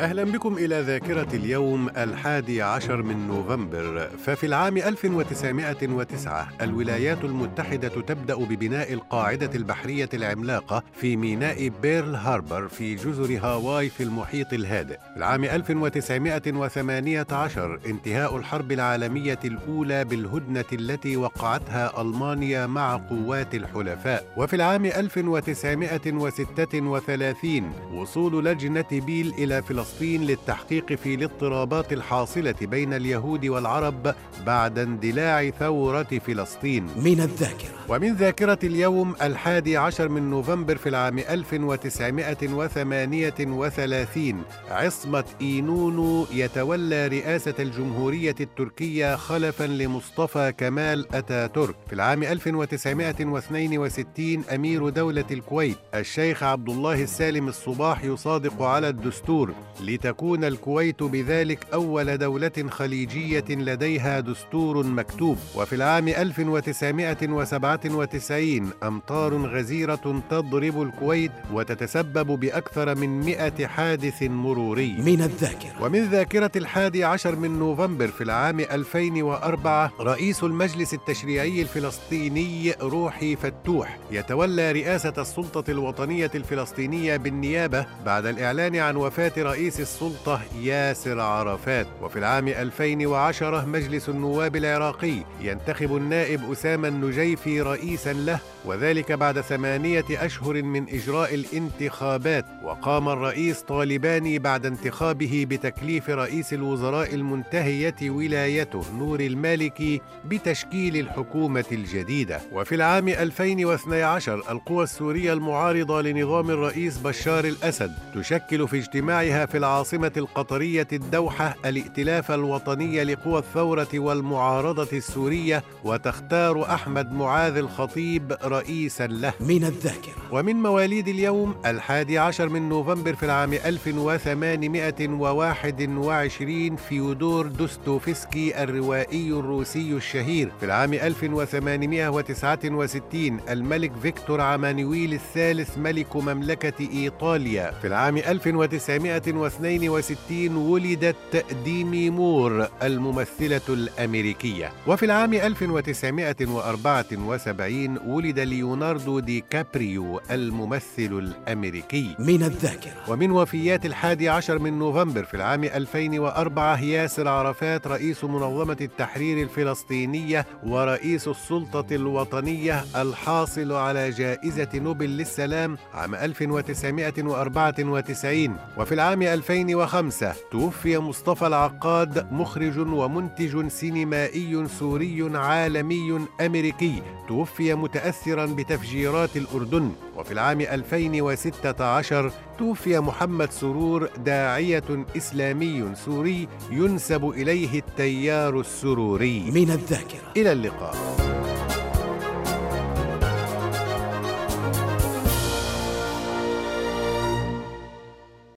أهلا بكم إلى ذاكرة اليوم الحادي عشر من نوفمبر. ففي العام 1909 الولايات المتحدة تبدأ ببناء القاعدة البحرية العملاقة في ميناء بيرل هاربر في جزر هاواي في المحيط الهادئ. العام 1918 انتهاء الحرب العالمية الأولى بالهدنة التي وقعتها ألمانيا مع قوات الحلفاء. وفي العام 1936 وصول لجنة بيل إلى فلسطين. فلسطين للتحقيق في الاضطرابات الحاصلة بين اليهود والعرب بعد اندلاع ثورة فلسطين. من الذاكرة. ومن ذاكرة اليوم الحادي عشر من نوفمبر في العام 1938 عصمة إينونو يتولى رئاسة الجمهورية التركية خلفا لمصطفى كمال أتاتورك. في العام 1962 أمير دولة الكويت الشيخ عبد الله السالم الصباح يصادق على الدستور. لتكون الكويت بذلك أول دولة خليجية لديها دستور مكتوب. وفي العام 1997 أمطار غزيرة تضرب الكويت وتتسبب بأكثر من 100 حادث مروري. من الذاكرة. ومن ذاكرة الحادي عشر من نوفمبر في العام 2004 رئيس المجلس التشريعي الفلسطيني روحي فتوح يتولى رئاسة السلطة الوطنية الفلسطينية بالنيابة بعد الإعلان عن وفاة رئيس رئيس السلطة ياسر عرفات. وفي العام 2010 مجلس النواب العراقي ينتخب النائب أسامة النجيفي رئيسا له وذلك بعد ثمانية أشهر من إجراء الانتخابات. وقام الرئيس طالباني بعد انتخابه بتكليف رئيس الوزراء المنتهية ولايته نور المالكي بتشكيل الحكومة الجديدة. وفي العام 2012 القوى السورية المعارضة لنظام الرئيس بشار الأسد تشكل في اجتماعها في العاصمة القطرية الدوحة الائتلاف الوطني لقوى الثورة والمعارضة السورية وتختار أحمد معاذ الخطيب رئيسا له. من الذاكرة. ومن مواليد اليوم الحادي عشر من نوفمبر في العام 1821 فيودور دوستوفسكي الروائي الروسي الشهير. في العام 1869 الملك فيكتور عمانويل الثالث ملك مملكة إيطاليا. في العام 1962 ولدت ديمي مور الممثلة الأمريكية. وفي العام 1974 ولد ليوناردو دي كابريو الممثل الأمريكي. من الذاكرة. ومن وفيات الحادي عشر من نوفمبر في العام 2004 ياسر عرفات رئيس منظمة التحرير الفلسطينية ورئيس السلطة الوطنية الحاصل على جائزة نوبل للسلام عام 1994 وفي العام 2005 توفي مصطفى العقاد مخرج ومنتج سينمائي سوري عالمي أمريكي. توفي متأثرا بتفجيرات الأردن. وفي العام 2016 توفي محمد سرور داعية إسلامي سوري ينسب إليه التيار السروري. من الذاكرة. إلى اللقاء.